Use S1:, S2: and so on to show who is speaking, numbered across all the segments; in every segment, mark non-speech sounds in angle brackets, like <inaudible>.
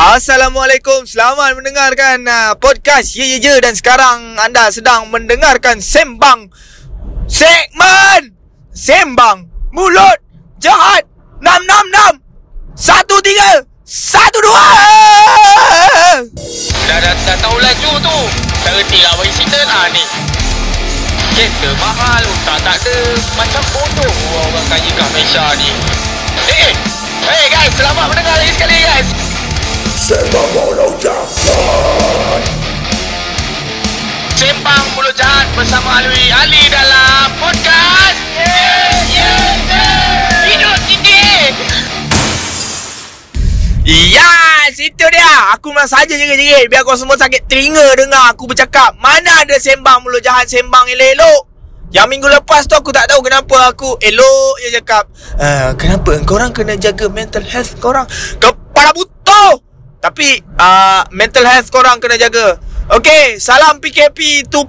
S1: Assalamualaikum. Selamat mendengarkan uh, podcast Ye Ye Je. Dan sekarang anda sedang mendengarkan Sembang Segmen. Sembang Mulut Jahat. 666 Satu tiga. Satu dua.
S2: Dah, dah, dah tahu laju tu. Tak reti lah bagi cerita lah ni. Kereta mahal Utang tak ada Macam bodoh orang kaya kat Malaysia ni. Eh Hey guys Selamat mendengar lagi sekali guys Sembang Mulut Jahat Bersama Alwi Ali dalam podcast. Yeah Yeah Yeah Hidup tinggi
S1: Ya Situ dia. Aku memang saja jerit-jerit Biar kau semua sakit telinga Dengar aku bercakap. Mana ada sembang mulut jahat Sembang elok-elok? Yang minggu lepas tu aku tak tahu kenapa aku elok je cakap. Uh, Kenapa korang kena jaga mental health korang? Kepala butuh Tapi uh, mental health korang kena jaga. Okay, salam PKP 2.0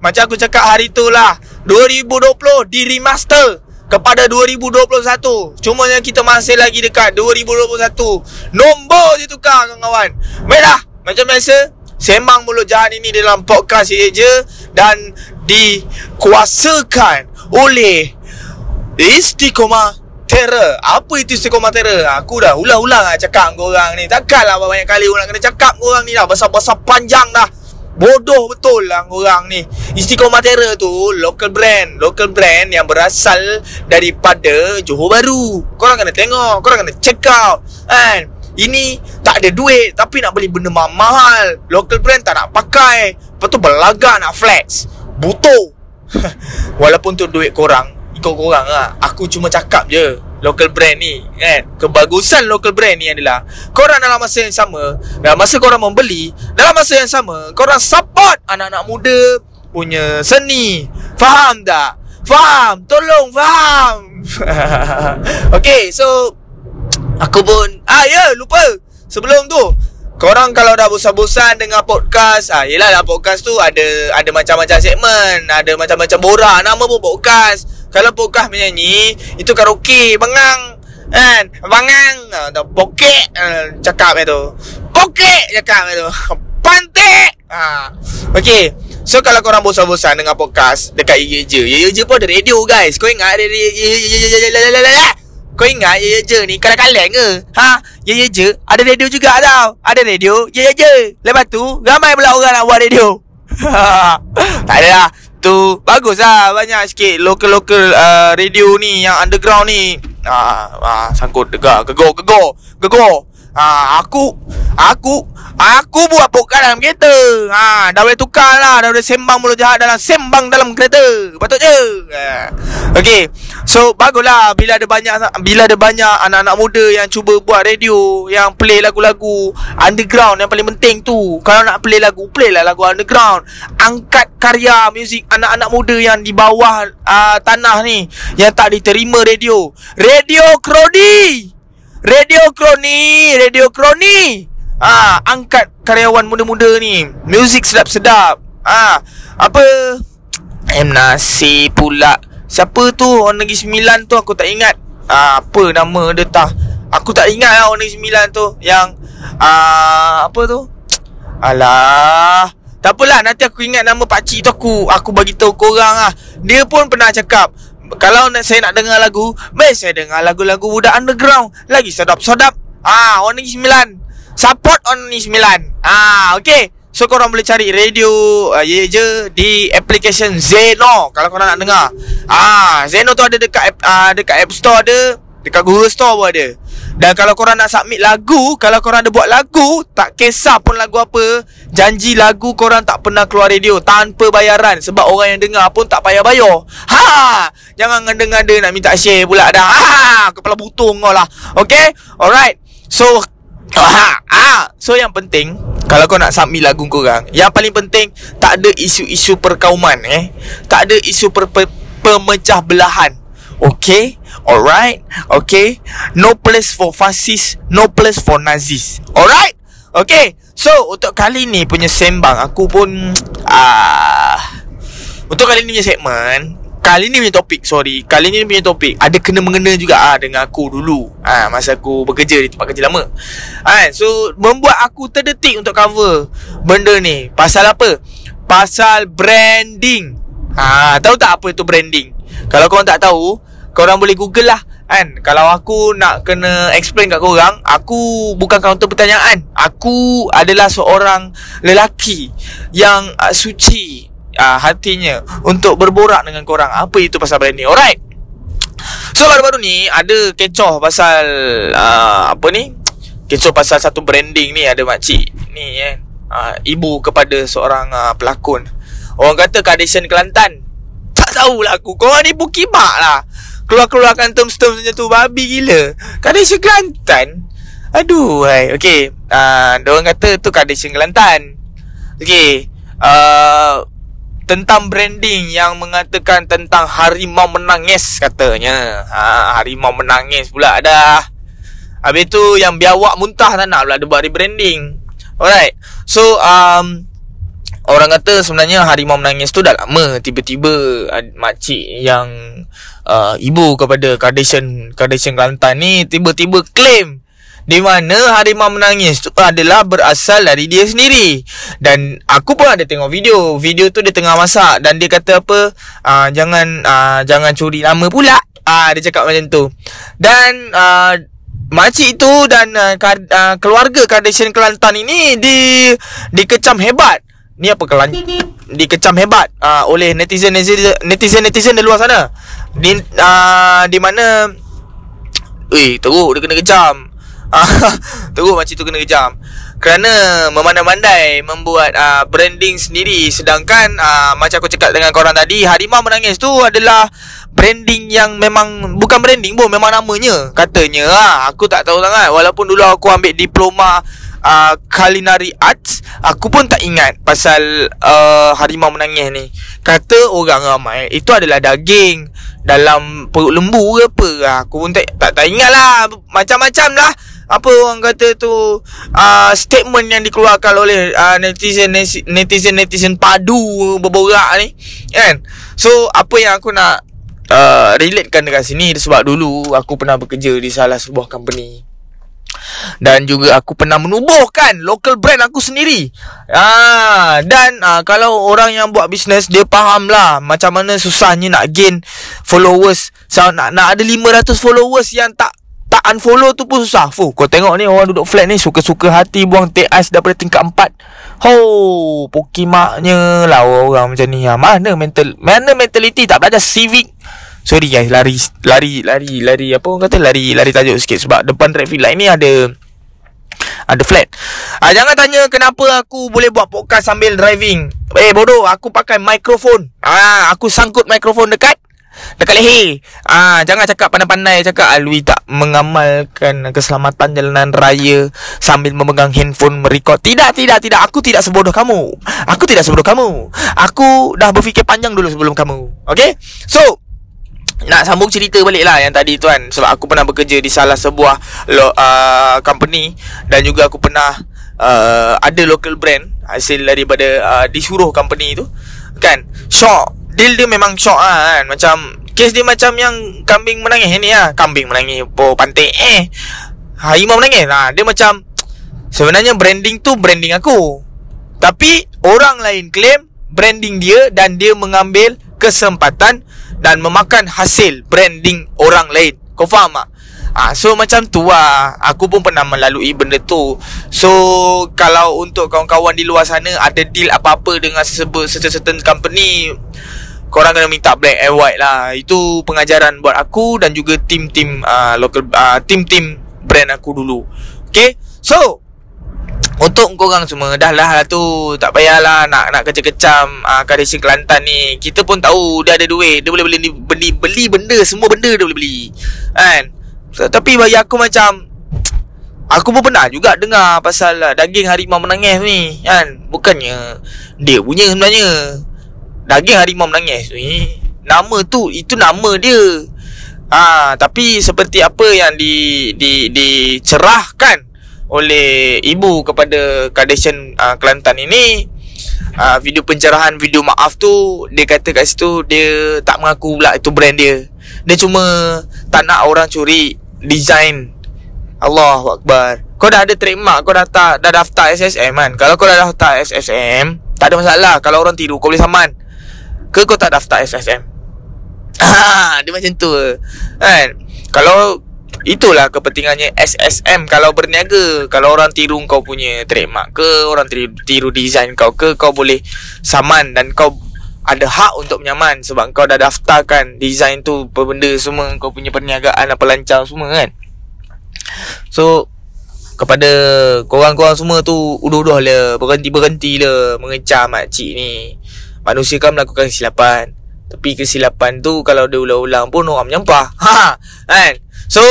S1: Macam aku cakap hari tu lah 2020 di remaster kepada 2021 Cuma yang kita masih lagi dekat 2021 Nombor je tukar kawan-kawan. Baiklah, macam biasa Sembang Mulut Jahat ini dalam podcast ye je Dan dikuasakan oleh Istiqomah Terror. Apa itu Istiqomah Terror? Aku dah ulang-ulang lah cakap dengan korang ni. Takkanlah banyak kali orang kena cakap korang ni dah. Besar-besar panjang dah. Bodoh betul lah korang ni. Istiqomah Terror tu Local brand. Local brand yang berasal Daripada Johor Bahru. Korang kena tengok. Korang kena check out. Kan? Ini Tak ada duit Tapi nak beli benda mahal. Local brand tak nak pakai. Lepas tu berlagak nak flex. Butuh. <laughs> Walaupun tu duit korang Ikut korang lah Aku cuma cakap je Local brand ni kan? Kebagusan local brand ni adalah Korang dalam masa yang sama Dalam masa korang membeli Dalam masa yang sama Korang support anak-anak muda Punya seni. Faham tak? Faham? Tolong faham! <laughs> Okay so Aku pun Ah ya yeah, lupa. Sebelum tu Korang kalau dah bosan-bosan dengan podcast ah Yelah dalam podcast tu ada ada macam-macam segmen Ada macam-macam borak Nama pun podcast Kalau podcast menyanyi Itu karaoke Bengang Kan Bangang ah, dah Bokek ah, Cakap itu Bokek Cakap itu <laughs> Pantik ah. Okay So kalau korang bosan-bosan dengan podcast Dekat Ye Je Ye Je pun ada radio guys Kau ingat kau ingat Ye Je ni kaleng-kaleng ke? Ha? Ye Je ada radio juga tau. Ada radio Ye Je. Lepas tu ramai pula orang nak buat radio. <laughs> tak ada lah. Tu bagus lah banyak sikit local-local uh, radio ni yang underground ni. Ah, ah sangkut degak gegor gegor gegor. Ah aku aku aku buat podcast dalam kereta. Ha dah boleh tukar lah dah boleh sembang mulut jahat dalam sembang dalam kereta. Patut je. Ah. Okay So baguslah bila ada banyak bila ada banyak anak-anak muda yang cuba buat radio yang play lagu-lagu underground yang paling penting tu. Kalau nak play lagu, play lah lagu underground. Angkat karya muzik anak-anak muda yang di bawah uh, tanah ni yang tak diterima radio. Radio Krodi. Radio Kroni, Radio Kroni. Ah, angkat karyawan muda-muda ni. Muzik sedap-sedap. Ah, apa? M nasi pula. Siapa tu orang Negeri Sembilan tu aku tak ingat. Ah, apa nama dia tah? Aku tak ingat lah orang Negeri Sembilan tu yang ah, apa tu? Alah. Tak apalah nanti aku ingat nama pak cik tu aku aku bagi tahu korang ah. Dia pun pernah cakap kalau nak saya nak dengar lagu, baik saya dengar lagu-lagu budak underground. Lagi sedap-sedap. Ah, orang Negeri Sembilan. Support orang Negeri Sembilan. Ah, okey. So korang boleh cari radio uh, ye je di application Zeno kalau korang nak dengar. Ah, Zeno tu ada dekat uh, dekat App Store ada, dekat Google Store pun ada. Dan kalau korang nak submit lagu, kalau korang ada buat lagu, tak kisah pun lagu apa, janji lagu korang tak pernah keluar radio tanpa bayaran sebab orang yang dengar pun tak payah bayar. Ha, jangan ngada-ngada nak minta share pula dah. Ha, kepala butung kau lah. Okay? Alright. So Ha. So yang penting Kalau kau nak submit lagu korang Yang paling penting Tak ada isu-isu perkauman eh. Tak ada isu per, pemecah belahan. Okay? Alright? Okay? No place for fascist No place for nazis. Alright? Okay? So untuk kali ni punya sembang Aku pun uh, Untuk kali ni punya segmen Kali ni punya topik Sorry Kali ni punya topik Ada kena-mengena juga ah Dengan aku dulu ah Masa aku bekerja Di tempat kerja lama. Ah, So Membuat aku terdetik Untuk cover Benda ni. Pasal apa? Pasal branding. Ah, Tahu tak apa itu branding? Kalau korang tak tahu Korang boleh google lah Kan? Kalau aku nak kena explain kat korang Aku bukan kaunter pertanyaan. Aku adalah seorang lelaki Yang uh, suci uh, hatinya Untuk berborak dengan korang. Apa itu pasal branding? Alright So baru-baru ni Ada kecoh pasal uh, Apa ni? Kecoh pasal satu branding ni Ada makcik Ni eh. Uh, Ibu kepada seorang uh, pelakon. Orang kata Kardashian Kelantan? Tak tahulah aku. Korang ni bukimak lah. Keluar-keluarkan term-term macam tu Babi gila. Kardashian Kelantan? Aduh hai. Okay uh, Diorang kata tu Kardashian Kelantan. Okay uh, Tentang branding Yang mengatakan Tentang harimau menangis Katanya. Ha, Harimau menangis pula dah. Habis tu yang biawak muntah tak nak pula Dia buat rebranding. Alright. So um, Orang kata sebenarnya harimau menangis tu dah lama. Tiba-tiba makcik yang uh, Ibu kepada Kardashian Kardashian Kelantan ni Tiba-tiba claim di mana harimau menangis tu adalah berasal dari dia sendiri. Dan aku pun ada tengok video. Video tu dia tengah masak Dan dia kata apa uh, Jangan uh, jangan curi lama pula. Uh, Dia cakap macam tu. Dan uh, Makcik itu dan uh, uh, keluarga Kardashian Kelantan ini di dikecam hebat. Ni apa kelan Dikecam hebat uh, Oleh netizen Netizen netizen di luar sana. Di uh, Di mana Eh teruk dia kena kecam <laughs> Teruk macam tu kena kejam. Kerana memandai-mandai Membuat uh, branding sendiri Sedangkan uh, Macam aku cakap dengan korang tadi Harimau menangis tu adalah Branding yang memang Bukan branding pun Memang namanya. Katanya ah, Aku tak tahu sangat. Walaupun dulu aku ambil diploma uh, culinary arts Aku pun tak ingat Pasal uh, Harimau menangis ni. Kata orang ramai Itu adalah daging Dalam perut lembu ke apa. Aku pun tak, tak, tak ingat lah. Macam-macam lah apa orang kata tu uh, statement yang dikeluarkan oleh uh, netizen netizen netizen padu berborak ni kan so apa yang aku nak uh, relatekan dekat sini sebab dulu aku pernah bekerja di salah sebuah company dan juga aku pernah menubuhkan local brand aku sendiri. Ah dan ah, kalau orang yang buat bisnes dia faham lah macam mana susahnya nak gain followers. So, nak nak ada 500 followers yang tak tak unfollow tu pun susah. Fuh, kau tengok ni orang duduk flat ni suka-suka hati buang teh ais daripada tingkat 4. Ho, pokimaknya lah orang macam ni. Ha, mana mental mana mentality tak belajar civic Sorry guys Lari Lari Lari Lari Apa orang kata Lari Lari tajuk sikit Sebab depan traffic light ni ada Ada flat ah, Jangan tanya Kenapa aku boleh buat podcast Sambil driving Eh bodoh Aku pakai mikrofon ah, Aku sangkut mikrofon dekat Dekat leher ah, Jangan cakap pandai-pandai. Cakap Alwi tak mengamalkan Keselamatan jalanan raya Sambil memegang handphone Merekod. Tidak, tidak, tidak. Aku tidak sebodoh kamu. Aku tidak sebodoh kamu. Aku dah berfikir panjang dulu sebelum kamu. Okay So nak sambung cerita balik lah yang tadi tu kan. Sebab aku pernah bekerja di salah sebuah lo, uh, company Dan juga aku pernah uh, ada local brand Hasil daripada uh, disuruh company tu. Kan? Shock Deal dia memang shock lah kan. Macam Kes dia macam yang kambing menangis. Ni lah Kambing menangis Po pantai eh Harimau menangis. Lah Dia macam Sebenarnya branding tu branding aku. Tapi Orang lain claim Branding dia Dan dia mengambil Kesempatan dan memakan hasil branding orang lain. Kau faham tak? Ha, so macam tu lah. Aku pun pernah melalui benda tu. So Kalau untuk kawan-kawan di luar sana Ada deal apa-apa dengan sesebut Certain company Korang kena minta black and white lah. Itu pengajaran buat aku Dan juga tim-tim uh, Local uh, Tim-tim brand aku dulu. Okay? So untuk korang semua Dah lah tu. Tak payahlah Nak nak kecam-kecam uh, Kadesi Kelantan ni. Kita pun tahu Dia ada duit. Dia boleh beli beli, beli benda. Semua benda dia boleh beli. Kan? So, Tapi bagi aku macam Aku pun pernah juga dengar Pasal uh, daging harimau menangis ni. Kan? Bukannya Dia punya sebenarnya Daging harimau menangis. Ni Nama tu Itu nama dia. Ah, tapi seperti apa yang di di dicerahkan oleh ibu kepada Kardashian uh, Kelantan ini uh, Video pencerahan Video maaf tu Dia kata kat situ Dia tak mengaku pula Itu brand dia. Dia cuma Tak nak orang curi Design. Allah Akbar. Kau dah ada trademark Kau dah, tak, dah daftar SSM kan? Kalau kau dah daftar SSM Tak ada masalah. Kalau orang tiru Kau boleh saman Ke kau tak daftar SSM <laughs> Dia macam tu. Kan? Kalau Itulah kepentingannya SSM Kalau berniaga Kalau orang tiru kau punya trademark ke Orang tiru, tiru design kau ke Kau boleh saman Dan kau ada hak untuk menyaman Sebab kau dah daftarkan Design tu Apa benda semua Kau punya perniagaan Apa lancar semua kan? So Kepada Korang-korang semua tu Uduh-uduh lah Berhenti-berhenti lah Mengecam makcik ni Manusia kan melakukan kesilapan. Tapi kesilapan tu Kalau dia ulang-ulang pun Orang menyampah. Ha Kan? So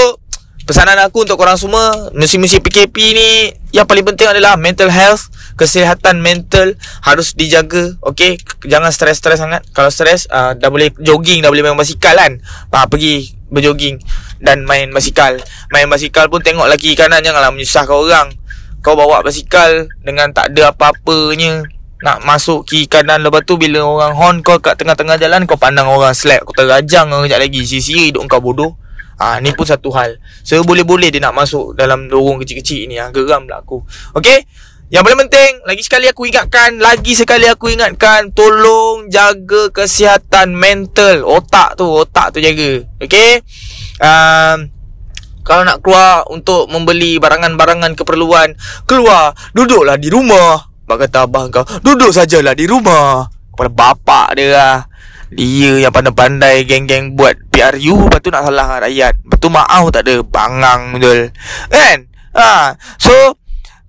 S1: Pesanan aku untuk korang semua Musim-musim PKP ni Yang paling penting adalah Mental health Kesihatan mental Harus dijaga Okay Jangan stres-stres sangat. Kalau stres uh, Dah boleh jogging Dah boleh main basikal kan? Uh, Pergi berjogging Dan main basikal. Main basikal pun tengok lagi kanan Janganlah menyusahkan orang. Kau bawa basikal Dengan tak ada apa-apanya nak masuk kiri kanan Lepas tu bila orang horn kau kat tengah-tengah jalan Kau pandang orang slap Kau terajang kau kejap lagi Sia-sia hidup kau bodoh Ah, ni pun satu hal. So boleh-boleh dia nak masuk dalam lorong kecil-kecil ni ah. Geram lah aku. Okey. Yang paling penting, lagi sekali aku ingatkan, lagi sekali aku ingatkan, tolong jaga kesihatan mental, otak tu, otak tu jaga. Okey? Um, kalau nak keluar untuk membeli barangan-barangan keperluan, keluar, duduklah di rumah. Bak kata abang kau, duduk sajalah di rumah. Kepada bapak dia lah. Dia yang pandai-pandai geng-geng buat PRU Lepas tu nak salah rakyat. Lepas tu maaf tak ada Bangang betul? Kan? Ha. So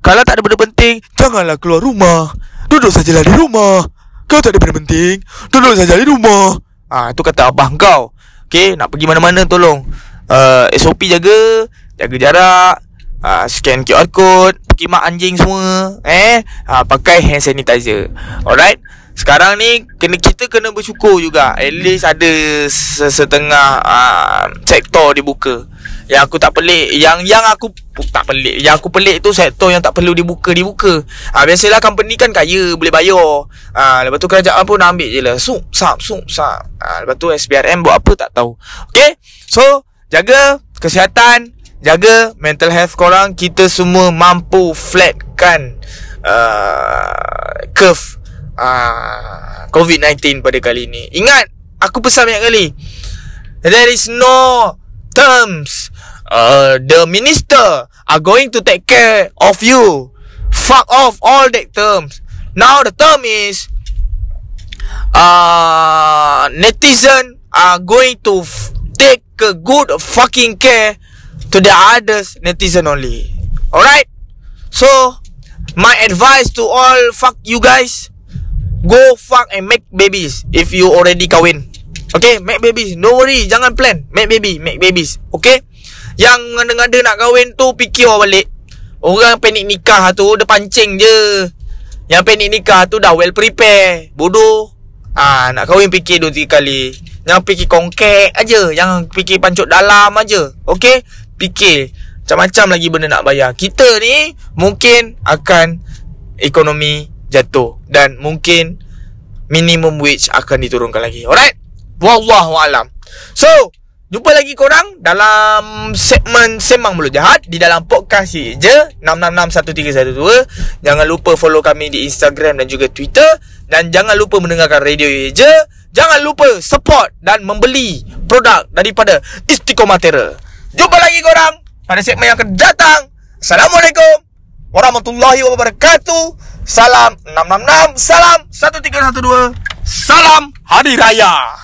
S1: Kalau tak ada benda penting Janganlah keluar rumah. Duduk sajalah di rumah. Kau tak ada benda penting Duduk saja di rumah. Ah, ha, Itu kata abah kau. Okay Nak pergi mana-mana tolong. Uh, SOP jaga. Jaga jarak. Uh, Scan QR code Pergi mak anjing semua Eh uh, Pakai hand sanitizer Alright sekarang ni kena kita kena bersyukur juga. At least ada setengah uh, sektor dibuka. Yang aku tak pelik, yang yang aku tak pelik. Yang aku pelik tu sektor yang tak perlu dibuka dibuka. Uh, biasalah company kan kaya boleh bayar. Uh, lepas tu kerajaan pun ambil je lah. Sup sap sup sap. Uh, lepas tu SBRM buat apa tak tahu. Okay So jaga kesihatan, jaga mental health korang. Kita semua mampu flatkan uh, curve uh, COVID-19 pada kali ini. Ingat, aku pesan banyak kali. There is no terms. Uh, the minister are going to take care of you. Fuck off all that terms. Now the term is uh, netizen are going to f- take a good fucking care to the others netizen only. Alright? So, my advice to all fuck you guys, Go fuck and make babies If you already kahwin. Okay? Make babies. No worry. Jangan plan. Make baby. Make babies. Okay? Yang ngada-ngada nak kahwin tu Fikir awak balik. Orang panik nikah tu Dia pancing je. Yang panik nikah tu Dah well prepare. Bodoh. Ah, Nak kahwin fikir dua tiga kali. Jangan fikir kongkek aja Jangan fikir pancuk dalam aja Okay Fikir Macam-macam lagi benda nak bayar Kita ni Mungkin Akan Ekonomi jatuh dan mungkin minimum wage akan diturunkan lagi. Alright? Wallahu alam. So, jumpa lagi korang dalam segmen Semang Mulut Jahat di dalam podcast si je 6661312. Jangan lupa follow kami di Instagram dan juga Twitter dan jangan lupa mendengarkan radio je. Jangan lupa support dan membeli produk daripada Istiqomah Terror. Jumpa lagi korang pada segmen yang akan datang. Assalamualaikum warahmatullahi wabarakatuh. Salam 666 Salam 1312 Salam Hari Raya